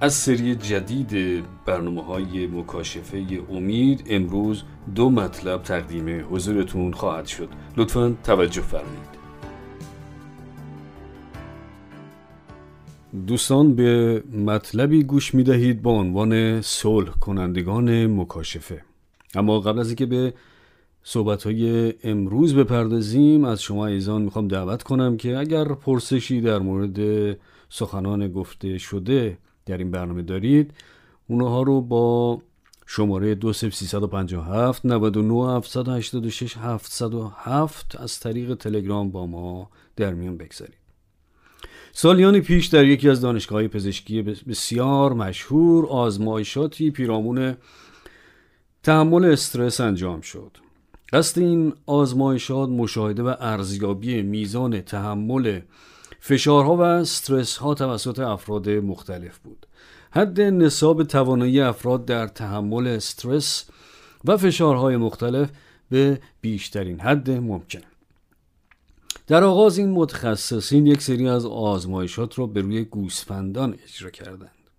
از سری جدید برنامه های مکاشفه امید امروز دو مطلب تقدیم حضورتون خواهد شد. لطفا توجه فرمایید. دوستان به مطلبی گوش می دهید با عنوان صلح کنندگان مکاشفه. اما قبل از اینکه به صحبت های امروز بپردازیم از شما ایزان می‌خوام دعوت کنم که اگر پرسشی در مورد سخنان گفته شده در این برنامه دارید. اونها رو با شماره 2357 99 786 707 از طریق تلگرام با ما در میان بگذارید. سالیان پیش در یکی از دانشگاه پزشکی بسیار مشهور آزمایشاتی پیرامون تحمل استرس انجام شد. قصد این آزمایشات مشاهده و ارزیابی میزان تحمل فشارها و استرس ها توسط افراد مختلف بود. حد نصاب توانایی افراد در تحمل استرس و فشارهای مختلف به بیشترین حد ممکن در آغاز این متخصصین یک سری از آزمایشات را به روی گوسفندان اجرا کردند.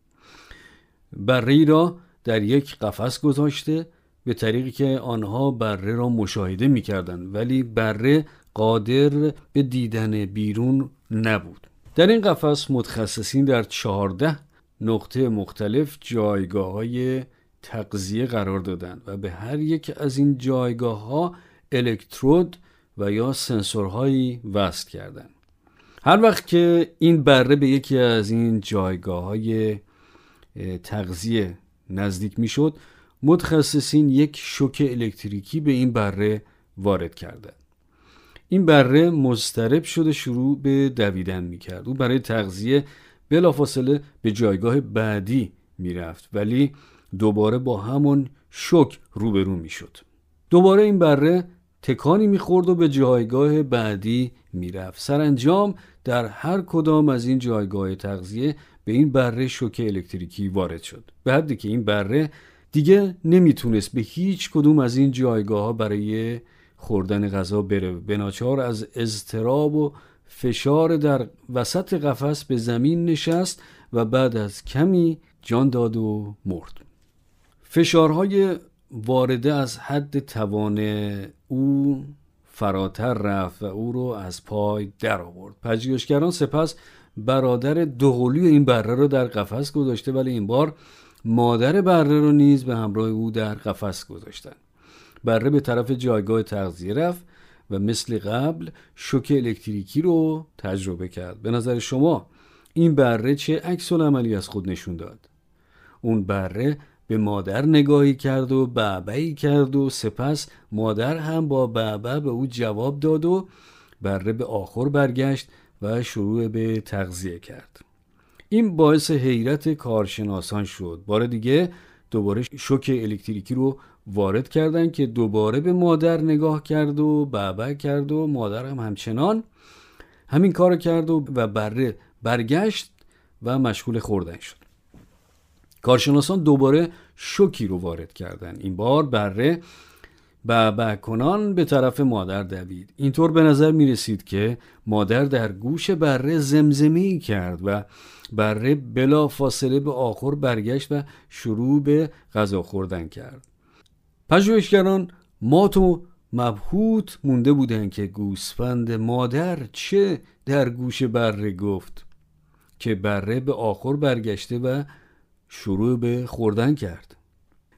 بره را در یک قفس گذاشته به طریقی که آنها بره را مشاهده می کردن ولی بره قادر به دیدن بیرون نبود. در این قفس متخصصین در چهارده نقطه مختلف جایگاه های تقضیه قرار دادند و به هر یک از این جایگاه ها الکترود و یا سنسورهایی وصل کردند. هر وقت که این بره به یکی از این جایگاه های تغذیه نزدیک می شد متخصصین یک شوک الکتریکی به این بره وارد کردند. این بره مضطرب شده شروع به دویدن می‌کرد. او برای تغذیه بلافاصله به جایگاه بعدی می‌رفت ولی دوباره با همون شوک روبرو می‌شد. دوباره این بره تکانی می‌خورد و به جایگاه بعدی می‌رفت. سرانجام در هر کدام از این جایگاه تغذیه به این بره شوک الکتریکی وارد شد. به حدی که این بره دیگه نمی‌تونست به هیچ کدوم از این جایگاه ها برای خوردن غذا بره. بناچار از اضطراب و فشار در وسط قفس به زمین نشست و بعد از کمی جان داد و مرد. فشارهای وارده از حد توان او فراتر رفت و او رو از پای در آورد. پژوهشگران سپس برادر دوقلوی این بره رو در قفس گذاشته ولی این بار مادر بره رو نیز به همراه او در قفس گذاشتن بره به طرف جایگاه تغذیه رفت و مثل قبل شوک الکتریکی رو تجربه کرد. به نظر شما این بره چه عکس عملی از خود نشون داد؟ اون بره به مادر نگاهی کرد و بعبعی کرد و سپس مادر هم با بعبع به او جواب داد و بره به آخر برگشت و شروع به تغذیه کرد. این باعث حیرت کارشناسان شد. بار دیگه دوباره شوک الکتریکی رو وارد کردن که دوباره به مادر نگاه کرد و بعبع کرد و مادر هم همچنان همین کار کرد و بره برگشت و مشغول خوردن شد. کارشناسان دوباره شوکی رو وارد کردن. این بار بره بعبع کنان به طرف مادر دوید. اینطور به نظر می رسید که مادر در گوش بره زمزمی کرد و بره بلا فاصله به آخر برگشت و شروع به غذا خوردن کرد. پژوهشگران مات و مبهوت مونده بودند که گوسفند مادر چه در گوش بره گفت که بره به آخر برگشته و شروع به خوردن کرد.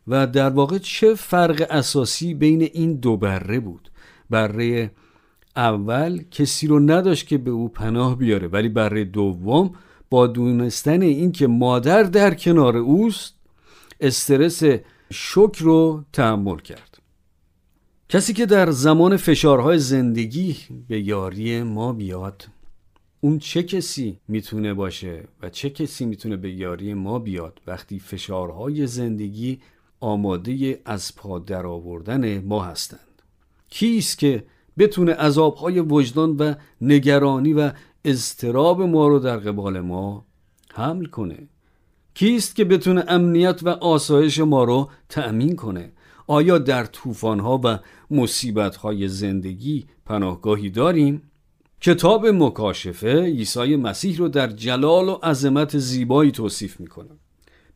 و در واقع چه فرق اساسی بین این دو بره بود؟ بره اول کسی رو نداشت که به او پناه بیاره ولی بره دوم با دونستن اینکه مادر در کنار اوست استرس شک رو تحمل کرد. کسی که در زمان فشارهای زندگی به یاری ما بیاد اون چه کسی می‌تونه باشه و چه کسی می‌تونه به یاری ما بیاد وقتی فشارهای زندگی آماده از پا درآوردن ما هستند؟ کیست که بتونه عذابهای وجدان و نگرانی و اضطراب ما رو در قبال ما حمل کنه؟ کیست که بتونه امنیت و آسایش ما رو تأمین کنه؟ آیا در طوفانها و مصیبتهای زندگی پناهگاهی داریم؟ کتاب مکاشفه عیسی مسیح رو در جلال و عظمت زیبایی توصیف می‌کنه.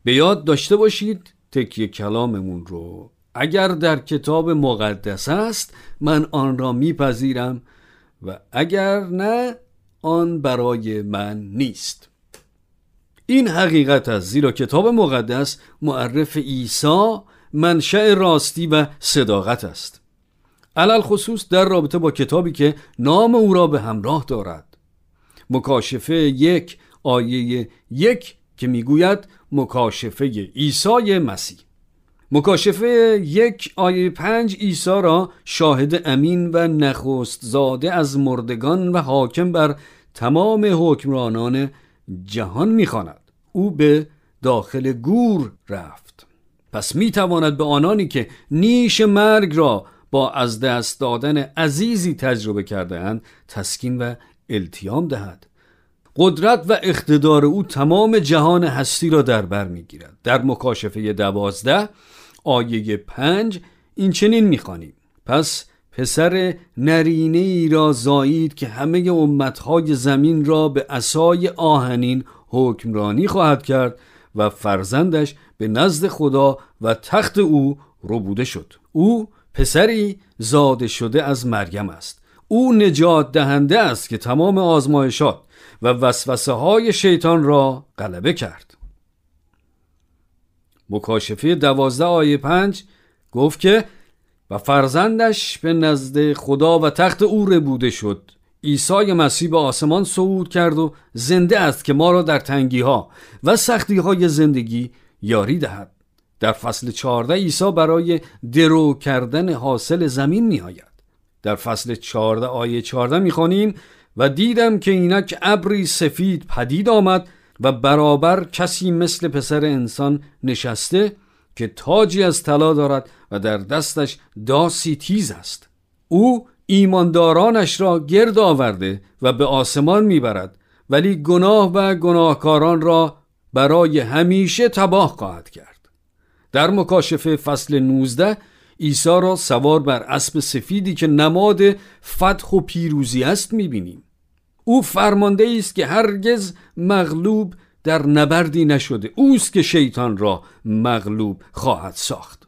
به یاد داشته باشید تکیه کلاممون رو. اگر در کتاب مقدس است من آن را میپذیرم و اگر نه آن برای من نیست. این حقیقت است زیرا کتاب مقدس معرف عیسی منشأ راستی و صداقت است. علل خصوص در رابطه با کتابی که نام او را به همراه دارد. مکاشفه یک آیه یک که می‌گوید مکاشفه عیسی مسیح. مکاشفه یک آیه پنج عیسی را شاهد امین و نخست زاده از مردگان و حاکم بر تمام حکمرانان جهان می‌خواند. او به داخل گور رفت. پس می‌تواند به آنانی که نیش مرگ را با از دست دادن عزیزی تجربه کرده اند تسکین و التیام دهد. قدرت و اقتدار او تمام جهان هستی را در بر می‌گیرد. در مکاشفه دوازده آیه پنج این چنین می‌خوانیم. پس پسر نرینه ای را زایید که همه امتهای زمین را به اسای آهنین حکمرانی خواهد کرد و فرزندش به نزد خدا و تخت او ربوده شد. او پسری زاده شده از مریم است. او نجات دهنده است که تمام آزمایشات و وسوسه های شیطان را غلبه کرد. مکاشفه دوازده آیه پنج گفت که و فرزندش به نزد خدا و تخت او ربوده شد. عیسی مسیح به آسمان صعود کرد و زنده است که ما را در تنگی ها و سختی های زندگی یاری دهد. در فصل 14 عیسی برای درو کردن حاصل زمین می آید در فصل 14 آیه 14 می خانیم و دیدم که اینک ابری سفید پدید آمد و برابر کسی مثل پسر انسان نشسته که تاجی از طلا دارد و در دستش داسی تیز است. او ایماندارانش را گرد آورده و به آسمان می‌برد ولی گناه و گناهکاران را برای همیشه تباه خواهد کرد. در مکاشفه فصل 19 عیسی را سوار بر اسب سفیدی که نماد فتح و پیروزی است می‌بینیم. او فرمانده است که هرگز مغلوب در نبردی نشده. اوست که شیطان را مغلوب خواهد ساخت.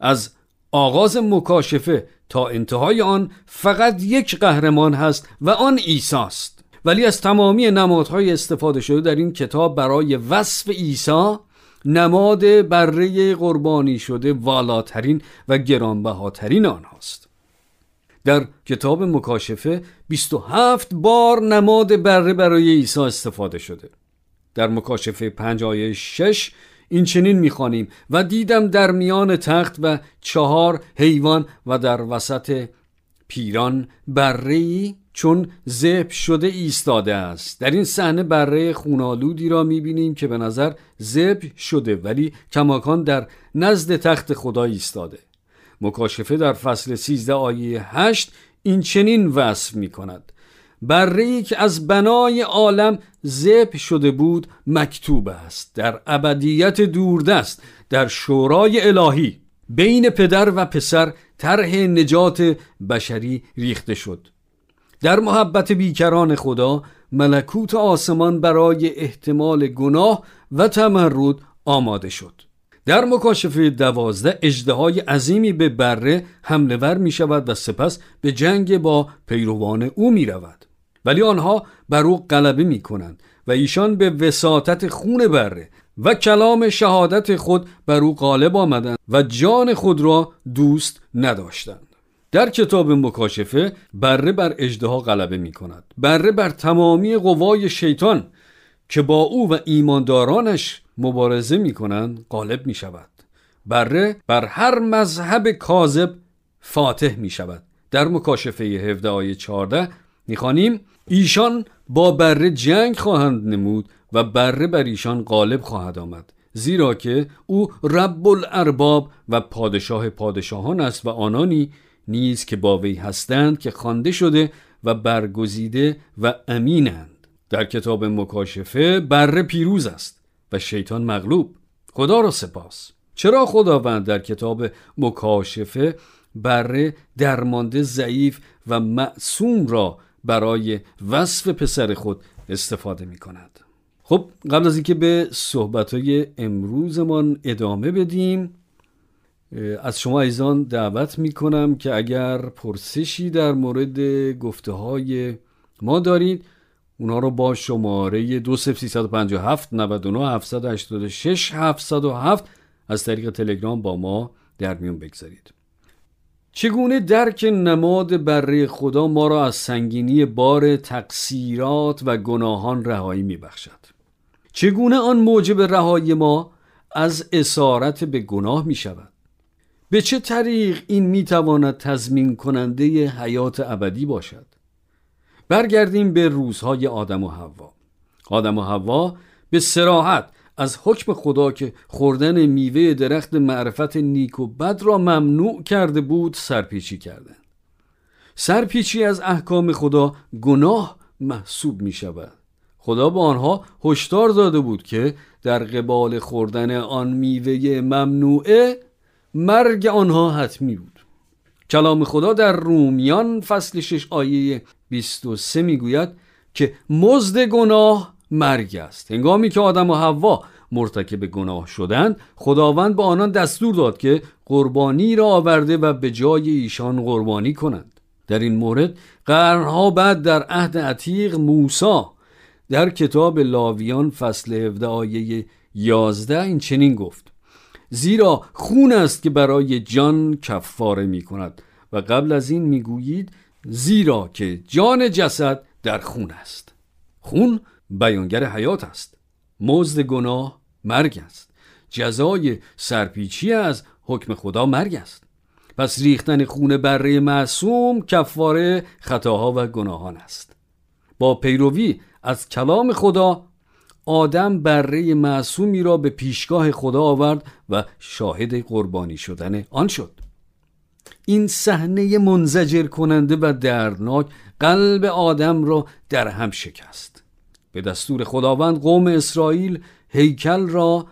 از آغاز مکاشفه تا انتهای آن فقط یک قهرمان هست و آن عیسی است. ولی از تمامی نمادهای استفاده شده در این کتاب برای وصف عیسی نماد بره قربانی شده والاترین و گرانبهاترین آنهاست در کتاب مکاشفه 27 بار نماد بره برای عیسی استفاده شده. در مکاشفه 5 آیه 6 این چنین می‌خوانیم. و دیدم در میان تخت و چهار حیوان و در وسط پیران بره چون زب شده ایستاده است. در این صحنه بره خونالودی را می‌بینیم که به نظر زب شده ولی کماکان در نزد تخت خدا ایستاده. مکاشفه در فصل 13 آیه 8 این چنین وصف می کند بره که از بنای عالم زب شده بود مکتوب است در ابدیت دوردست در شورای الهی. بین پدر و پسر طرح نجات بشری ریخته شد. در محبت بیکران خدا ملکوت آسمان برای احتمال گناه و تمرد آماده شد. در مکاشفه دوازده اجده عظیمی به بره حمله ور می شود و سپس به جنگ با پیروان او می رود ولی آنها بر او غلبه می کنند و ایشان به وساطت خون بره و کلام شهادت خود بر او غالب آمدند و جان خود را دوست نداشتند. در کتاب مکاشفه بره بر اجدها غلبه می کند بره بر تمامی قوای شیطان که با او و ایماندارانش مبارزه می کنند غالب می شود بره بر هر مذهب کاذب فاتح می شود در مکاشفه 17 آیه 14 می‌خوانیم؟ ایشان با بره جنگ خواهند نمود و بره بر ایشان غالب خواهد آمد زیرا که او رب الارباب و پادشاه پادشاهان است و آنانی نیز که با وی هستند که خوانده شده و برگزیده و امینند. در کتاب مکاشفه بره پیروز است و شیطان مغلوب. خدا را سپاس. چرا خداوند در کتاب مکاشفه بره درمانده ضعیف و معصوم را برای وصف پسر خود استفاده می کند خب قبل از اینکه به صحبت های امروزمان ادامه بدیم از شما ایزان دعوت می کنم که اگر پرسشی در مورد گفته های ما دارید اونا رو با شماره 2357 99 786 707 از طریق تلگرام با ما در میون بگذارید. چگونه درک نماد بره خدا ما را از سنگینی بار تقصیرات و گناهان رهایی میبخشد؟ چگونه آن موجب رهایی ما از اسارت به گناه می شود به چه طریق این می تواند تضمین کننده حیات ابدی باشد؟ برگردیم به روزهای آدم و حوا. آدم و حوا به سراحت از حکم خدا که خوردن میوه درخت معرفت نیک و بد را ممنوع کرده بود سرپیچی کردند. سرپیچی از احکام خدا گناه محسوب می شود خدا به آنها هشدار داده بود که در قبال خوردن آن میوه ممنوعه مرگ آنها حتمی بود. کلام خدا در رومیان فصل 6 آیه 23 می‌گوید که مزد گناه مرگ است. هنگامی که آدم و حوا مرتکب گناه شدند خداوند به آنان دستور داد که قربانی را آورده و به جای ایشان قربانی کنند. در این مورد قرنها بعد در عهد عتیق موسی در کتاب لاویان فصل 17 آیه 11 این چنین گفت زیرا خون است که برای جان کفاره می کند و قبل از این می گویید زیرا که جان جسد در خون است. خون بیانگر حیات است. مزد گناه مرگ است. جزای سرپیچی از حکم خدا مرگ است. پس ریختن خون بره معصوم کفاره خطاها و گناهان است. با پیروی از کلام خدا آدم بره معصومی را به پیشگاه خدا آورد و شاهد قربانی شدن آن شد. این صحنه منزجر کننده و دردناک قلب آدم را در هم شکست. به دستور خداوند قوم اسرائیل هیکل را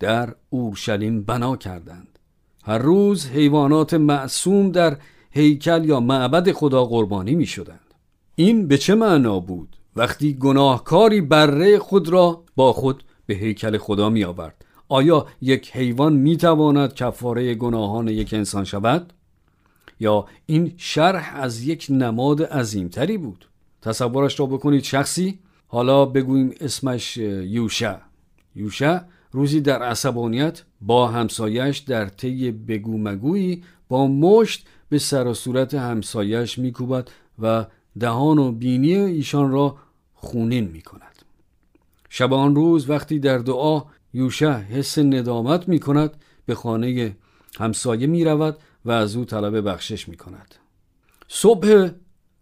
در اورشلیم بنا کردند. هر روز حیوانات معصوم در هیکل یا معبد خدا قربانی می شدند این به چه معنا بود؟ وقتی گناهکاری بره خود را با خود به هیکل خدا می آورد آیا یک حیوان می تواند کفاره گناهان یک انسان شود؟ یا این شرح از یک نماد عظیمتری بود؟ تصورش را بکنید شخصی حالا بگوییم اسمش یوشع. یوشع روزی در عصبانیت با همسایش در طی بگو مگویی با مشت به سر و صورت همسایش میکوبد و دهان و بینی ایشان را خونین می کند شب آن روز وقتی در دعا یوشع حس ندامت می کند به خانه همسایه می رود و از او طلب بخشش می کند صبح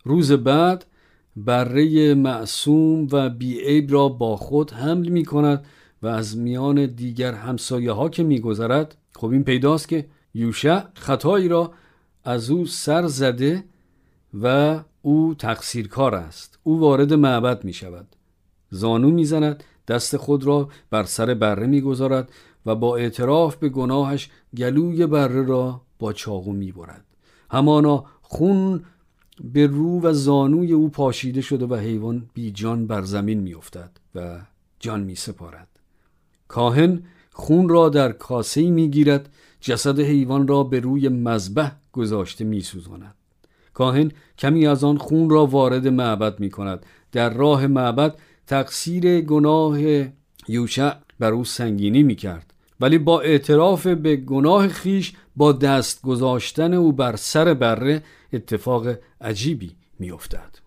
روز بعد بره معصوم و بیعیب را با خود حمل می کند و از میان دیگر همسایه ها که میگذرد خب این پیداست که یوشع خطایی را از او سر زده و او تقصیرکار است. او وارد معبد می شود زانو می‌زند دست خود را بر سر بره می‌گذارد و با اعتراف به گناهش گلوی بره را با چاقو می‌برد. همانا خون به رو و زانوی او پاشیده شده و حیوان بی جان بر زمین میافتد و جان می سپارد. کاهن خون را در کاسه می‌گیرد جسد حیوان را به روی مذبح گذاشته میسوزاند کاهن کمی از آن خون را وارد معبد می کند. در راه معبد تقصیر گناه یوشع بر او سنگینی می کرد. ولی با اعتراف به گناه خیش با دست گذاشتن او بر سر بره اتفاق عجیبی می افتد.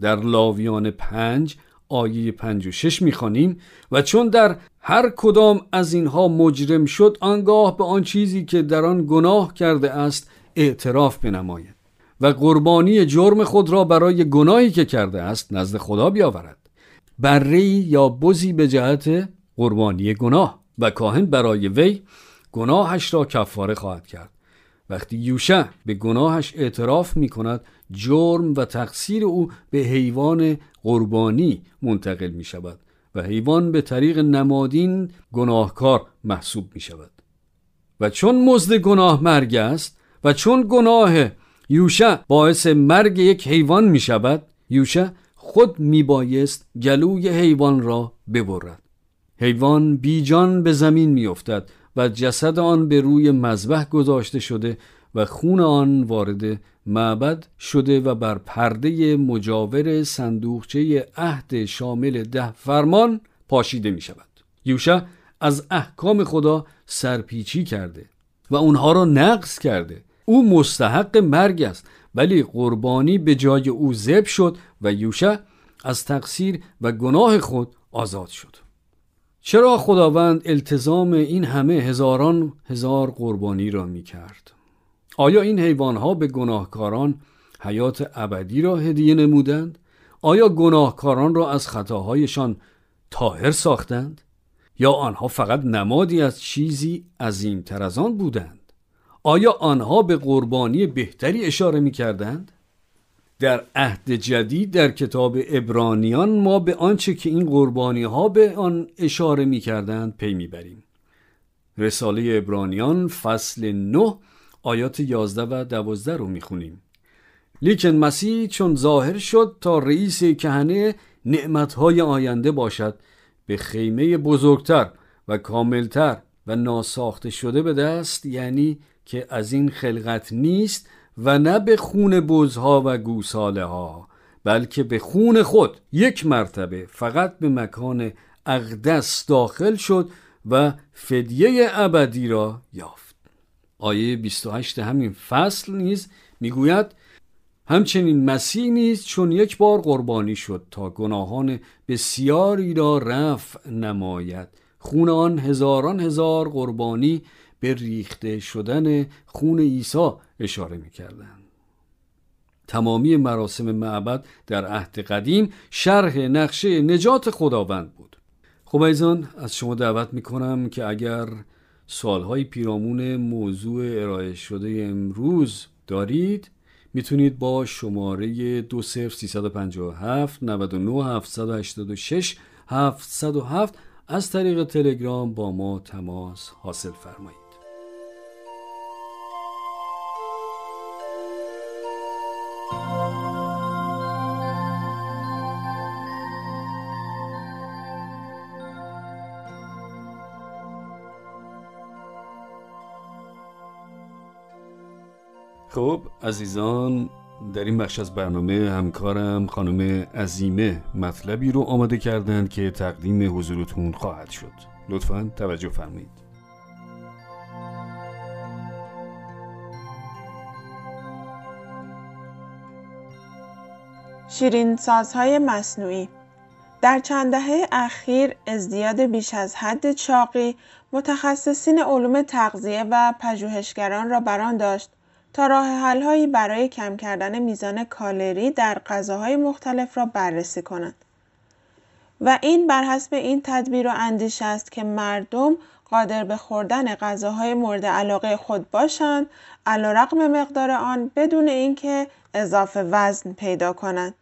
در لاویان پنج آیه پنج و شش می خانیم و چون در هر کدام از اینها مجرم شد آنگاه به آن چیزی که در آن گناه کرده است اعتراف بنماید و قربانی جرم خود را برای گناهی که کرده است نزد خدا بیاورد بره یا بزی به جهت قربانی گناه و کاهن برای وی گناهش را کفاره خواهد کرد وقتی یوشع به گناهش اعتراف می کند جرم و تقصیر او به حیوان قربانی منتقل می شود و حیوان به طریق نمادین گناهکار محسوب می شود و چون مزد گناه مرگ است و چون گناه یوشع باعث مرگ یک حیوان می شود یوشع خود می بایست گلوی حیوان را ببرد. حیوان بیجان به زمین می افتد و جسد آن به روی مذبح گذاشته شده و خون آن وارد معبد شده و بر پرده مجاور صندوقچه عهد شامل ده فرمان پاشیده می شود یوشع از احکام خدا سرپیچی کرده و اونها را نقض کرده. او مستحق مرگ است ولی قربانی به جای او زب شد و یوشع از تقصیر و گناه خود آزاد شد. چرا خداوند التزام این همه هزاران هزار قربانی را می کرد؟ آیا این حیوانها به گناهکاران حیات ابدی را هدیه نمودند؟ آیا گناهکاران را از خطاهایشان طاهر ساختند؟ یا آنها فقط نمادی از چیزی عظیمتر از آن بودند؟ آیا آنها به قربانی بهتری اشاره می کردند؟ در عهد جدید در کتاب ابرانیان ما به آنچه که این قربانی ها به آن اشاره می کردند پی می بریم. رساله ابرانیان فصل 9 آیات 11 و 12 رو می خونیم. لیکن مسیح چون ظاهر شد تا رئیس کهنه نعمتهای آینده باشد به خیمه بزرگتر و کاملتر و ناساخته شده به دست یعنی که از این خلقت نیست و نه به خون بزها و گوساله ها بلکه به خون خود یک مرتبه فقط به مکان اقدس داخل شد و فدیه ابدی را یافت. آیه 28 همین فصل نیز می‌گوید همچنین مسیح نیز چون یک بار قربانی شد تا گناهان بسیاری را رفع نماید. خون آن هزاران هزار قربانی به ریخته شدن خون عیسی اشاره می‌کردند. تمامی مراسم معبد در عهد قدیم شرح نقشه نجات خداوند بود. خب ایزان از شما دعوت می‌کنم که اگر سوالهای پیرامون موضوع ارائه شده امروز دارید می‌تونید با شماره 20357 99 786 707 از طریق تلگرام با ما تماس حاصل فرمایید. خب عزیزان در این بخش از برنامه همکارم خانم عزیمه مطلبی رو آماده کردند که تقدیم حضورتون خواهد شد. لطفا توجه فرمایید. شیرین سازهای مصنوعی. در چند دهه اخیر ازدیاد بیش از حد چاقی متخصصین علوم تغذیه و پژوهشگران را بران داشت تا راه حل‌هایی برای کم کردن میزان کالری در غذاهای مختلف را بررسی کنند. و این بر حسب این تدبیر و اندیشه است که مردم قادر به خوردن غذاهای مورد علاقه خود باشند علیرغم مقدار آن بدون اینکه اضافه وزن پیدا کنند.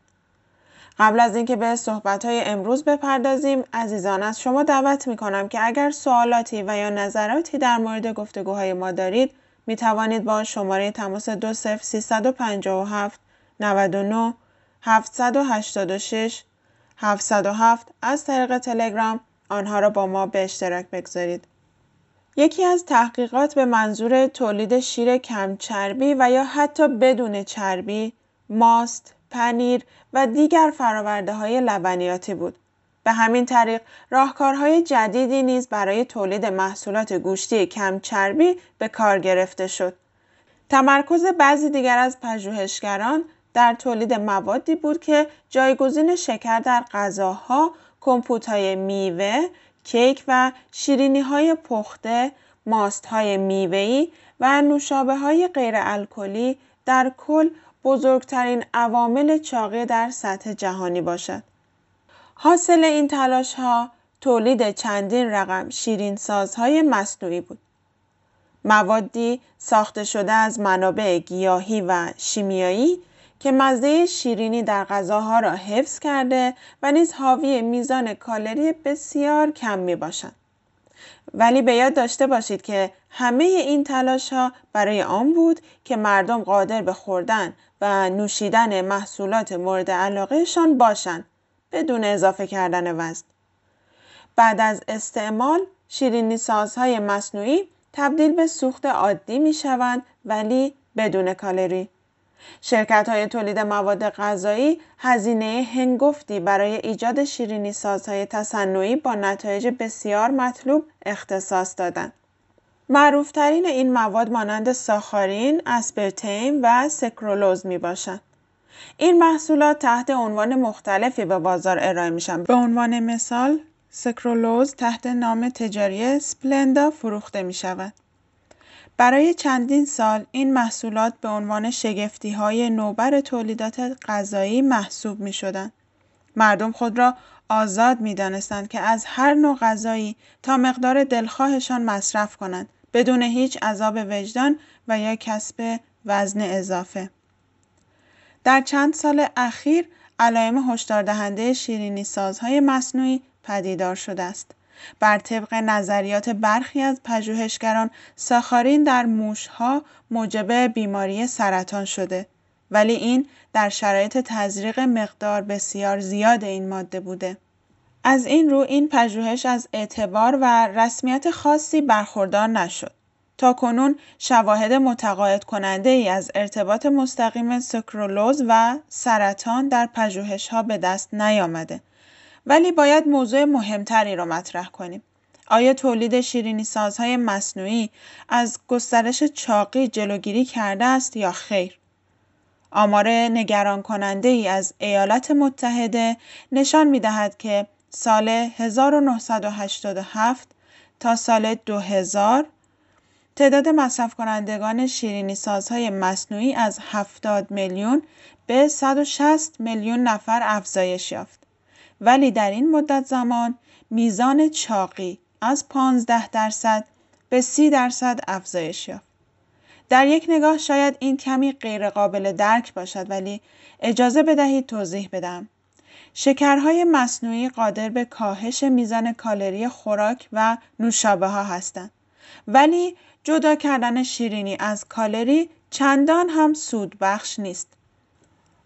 قبل از اینکه به صحبت‌های امروز بپردازیم عزیزان از شما دعوت می کنم که اگر سوالاتی و یا نظراتی در مورد گفتگوهای ما دارید می توانید با شماره تماس 20357 99 786 707 از طریق تلگرام آنها را با ما به اشتراک بگذارید. یکی از تحقیقات به منظور تولید شیر کم چربی و یا حتی بدون چربی، ماست، پنیر و دیگر فراورده های لبنیاتی بود. به همین طریق راهکارهای جدیدی نیز برای تولید محصولات گوشتی کم چربی به کار گرفته شد. تمرکز بعضی دیگر از پژوهشگران در تولید موادی بود که جایگزین شکر در غذاها، های میوه، کیک و شیرینی های پخته، ماست های میوهی و نوشابه های غیر الکلی در کل بزرگترین عوامل چاقی در سطح جهانی باشد. حاصل این تلاش ها تولید چندین رقم شیرین سازهای مصنوعی بود. موادی ساخته شده از منابع گیاهی و شیمیایی که مزه شیرینی در غذاها را حفظ کرده و نیز حاوی میزان کالری بسیار کم می باشند. ولی به یاد داشته باشید که همه این تلاش ها برای آن بود که مردم قادر به خوردن و نوشیدن محصولات مورد علاقهشان باشند بدون اضافه کردن وزن. بعد از استعمال شیرینی سازهای مصنوعی تبدیل به سوخت عادی می شوند ولی بدون کالری. شرکت های تولید مواد غذایی هزینه هنگفتی برای ایجاد شیرینی سازهای تصنعی با نتایج بسیار مطلوب اختصاص دادند. معروفترین این مواد مانند ساخارین، اسپرتیم و سکرولوز می باشند. این محصولات تحت عنوان مختلفی به بازار ارائه میشن. به عنوان مثال سکرولوز تحت نام تجاری سپلندا فروخته می شود. برای چندین سال این محصولات به عنوان شگفتی های نوبر تولیدات غذایی محسوب می شدن. مردم خود را آزاد می دانستند که از هر نوع غذایی تا مقدار دلخواهشان مصرف کنند بدون هیچ عذاب وجدان و یا کسب وزن اضافه. در چند سال اخیر علائم هشدار دهنده شیرینی سازهای مصنوعی پدیدار شده است. بر طبق نظریات برخی از پژوهشگران ساخارین در موشها موجب بیماری سرطان شده ولی این در شرایط تزریق مقدار بسیار زیاد این ماده بوده. از این رو این پژوهش از اعتبار و رسمیت خاصی برخوردار نشد. تا کنون شواهد متقاعد کننده ای از ارتباط مستقیم سکرولوز و سرطان در پژوهش ها به دست نیامده ولی باید موضوع مهمتری را مطرح کنیم. آیا تولید شیرینی سازهای مصنوعی از گسترش چاقی جلوگیری کرده است یا خیر؟ آمار نگران کننده ای از ایالات متحده نشان می دهد که سال 1987 تا سال 2000 تعداد مصرف کنندگان شیرینی سازهای مصنوعی از 70 میلیون به 160 میلیون نفر افزایش یافت. ولی در این مدت زمان میزان چاقی از 15 درصد به 30 درصد افزایش یافت. در یک نگاه شاید این کمی غیرقابل درک باشد ولی اجازه بدهید توضیح بدم. شکرهای مصنوعی قادر به کاهش میزان کالری خوراک و نوشابه ها هستند. ولی جدا کردن شیرینی از کالری چندان هم سود بخش نیست.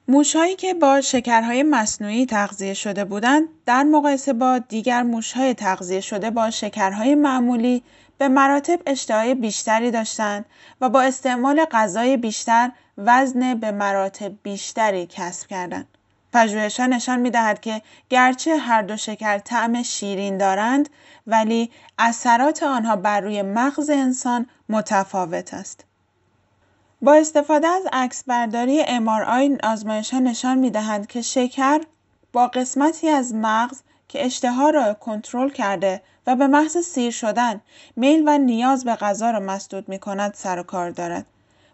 موشهایی که با شکرهای مصنوعی تغذیه شده بودند در مقایسه با دیگر موشهای تغذیه شده با شکرهای معمولی به مراتب اشتهای بیشتری داشتند و با استعمال غذای بیشتر وزن به مراتب بیشتری کسب کردند. پژوهش‌ها نشان می‌دهد که گرچه هر دو شکر طعم شیرین دارند ولی اثرات آنها بر روی مغز انسان متفاوت است. با استفاده از عکسبرداری MRI آزمایش ها نشان می دهند که شکر با قسمتی از مغز که اشتها را کنترل کرده و به محض سیر شدن میل و نیاز به غذا را مسدود می کند سر و کار دارد.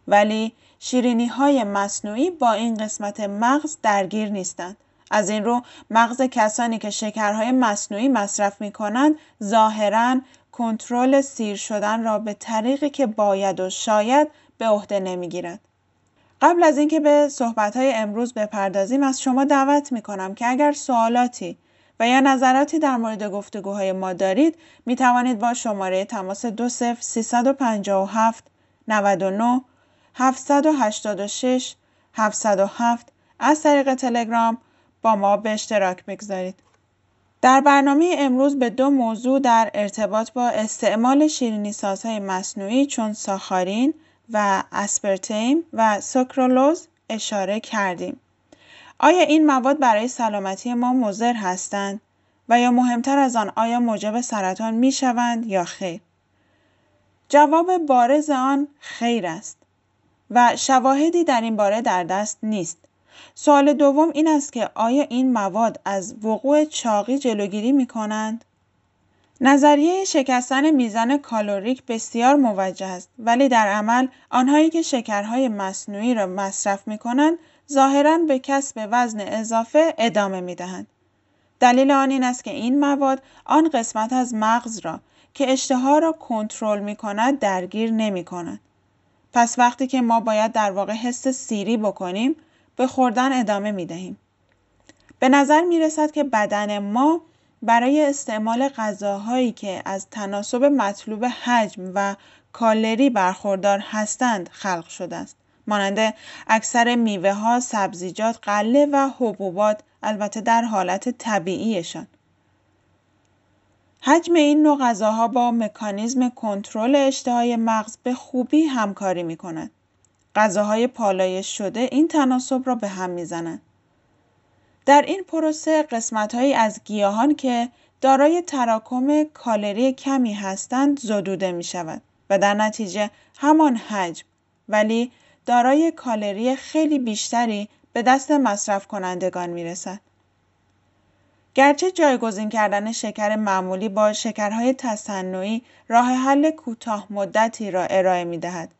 ولی شیرینی های مصنوعی با این قسمت مغز درگیر نیستند. از این رو مغز کسانی که شکرهای مصنوعی مصرف می کنند ظاهرا کنترل سیر شدن را به طریقی که باید و شاید به عهده نمی‌گیرد. قبل از اینکه به صحبتهای امروز بپردازیم از شما دعوت می کنم که اگر سوالاتی و یا نظراتی در مورد گفتگوهای ما دارید می توانید با شماره تماس 20 357 99 786 707 از طریق تلگرام با ما به اشتراک بگذارید. در برنامه امروز به دو موضوع در ارتباط با استعمال شیرینی سازهای مصنوعی چون ساخارین و اسپرتیم و سوکرولوز اشاره کردیم. آیا این مواد برای سلامتی ما مضر هستند و یا مهمتر از آن آیا موجب سرطان می شوند یا خیر؟ جواب بارز آن خیر است و شواهدی در این باره در دست نیست. سوال دوم این است که آیا این مواد از وقوع چاقی جلوگیری می کنند؟ نظریه شکستن میزان کالوریک بسیار موجه است ولی در عمل آنهایی که شکرهای مصنوعی را مصرف می کنند ظاهرا به کسب وزن اضافه ادامه می دهند. دلیل آن این است که این مواد آن قسمت از مغز را که اشتها را کنترل می کند درگیر نمی کند. پس وقتی که ما باید در واقع حس سیری بکنیم به خوردن ادامه می دهیم. به نظر می رسد که بدن ما برای استعمال غذاهایی که از تناسب مطلوب حجم و کالری برخوردار هستند خلق شده است. مانند اکثر میوه ها، سبزیجات، قله و حبوبات البته در حالت طبیعیشان. حجم این نوع غذاها با مکانیزم کنترل اشتهای مغز به خوبی همکاری می کند. غذاهای پالایش شده این تناسب را به هم می‌زنند. در این پروسه قسمتهایی از گیاهان که دارای تراکم کالری کمی هستند زدوده می شود و در نتیجه همان حجم ولی دارای کالری خیلی بیشتری به دست مصرف کنندگان می رسد. گرچه جایگزین کردن شکر معمولی با شکرهای تصنعی راه حل کوتاه مدتی را ارائه می دهد.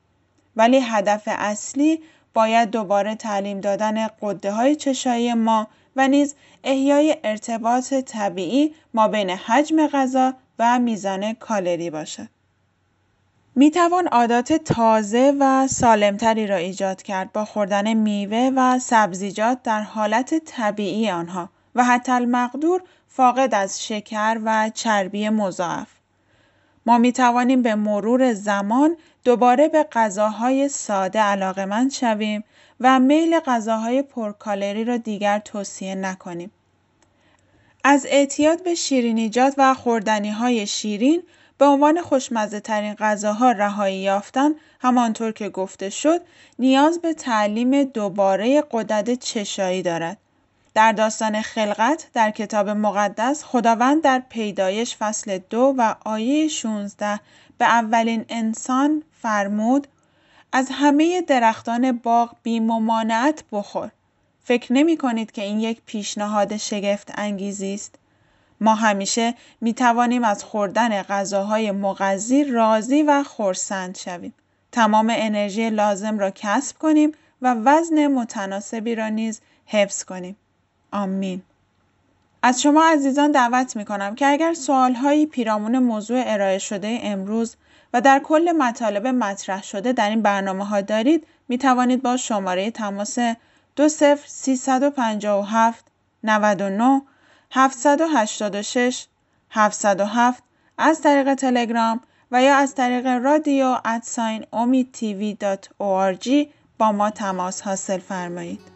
ولی هدف اصلی باید دوباره تعلیم دادن قده های چشایی ما و نیز احیای ارتباط طبیعی ما بین حجم غذا و میزان کالری باشد. می توان عادات تازه و سالمتری را ایجاد کرد با خوردن میوه و سبزیجات در حالت طبیعی آنها و حتی المقدور فاقد از شکر و چربی مضاعف. ما می توانیم به مرور زمان دوباره به غذاهای ساده علاقمند شویم و میل غذاهای پرکالری را دیگر توصیه نکنیم. از اعتیاد به شیرینیجات و خوردنی های شیرین به عنوان خوشمزه ترین غذاها رهایی یافتن همانطور که گفته شد نیاز به تعلیم دوباره قدرت چشایی دارد. در داستان خلقت در کتاب مقدس خداوند در پیدایش فصل دو و آیه 16 به اولین انسان فرمود از همه درختان باغ بی ممانعت بخور. فکر نمی کنید که این یک پیشنهاد شگفت انگیزی است؟ ما همیشه می توانیم از خوردن غذاهای مغذی راضی و خورسند شویم. تمام انرژی لازم را کسب کنیم و وزن متناسبی را نیز حفظ کنیم. آمین. از شما عزیزان دعوت می کنم که اگر سوال هایی پیرامون موضوع ارائه شده امروز و در کل مطالب مطرح شده در این برنامه ها دارید می توانید با شماره تماس 20357 99 786 707 از طریق تلگرام و یا از طریق رادیو ادساین امید با ما تماس حاصل فرمایید.